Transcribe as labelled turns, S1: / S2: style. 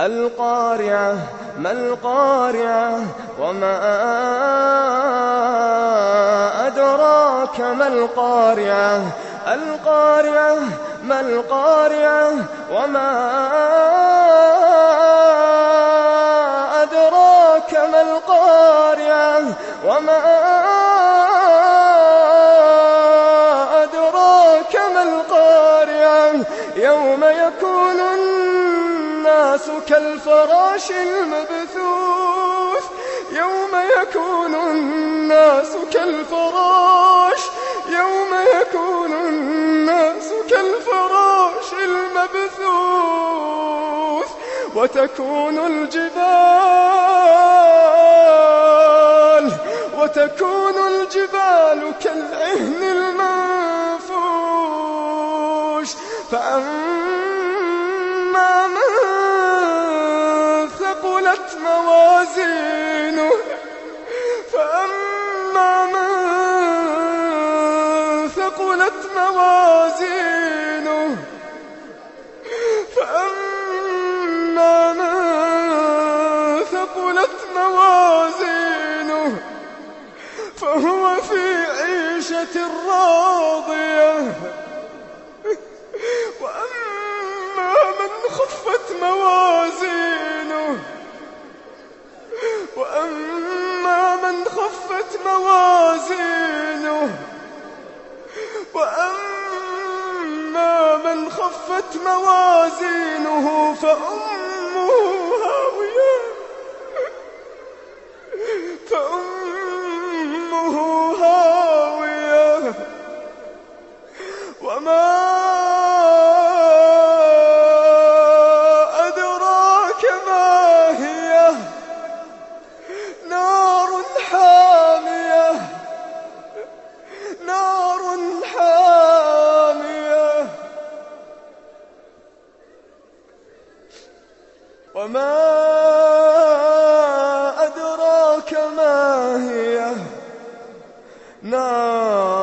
S1: القارعة ما القارعة؟ وما أدراك ما القارعة؟ القارعة ما القارعة؟ وما أدراك ما القارعة؟ وما أدراك ما القارعة؟ يوم يكون الناس كالفراش المبثوث يوم يكون الناس كالفراش يوم يكون الناس كالفراش المبثوث وتكون الجبال وتكون الجبال كالعهن المنفوش فأما ثقلت موازينه. فأما من ثقلت موازينه فأما من ثقلت موازينه فهو في عيشة راضية. من خفت موازينه. وأما من خفت موازينه فأمه هاوية. فأمه وما أدراك ما هي نار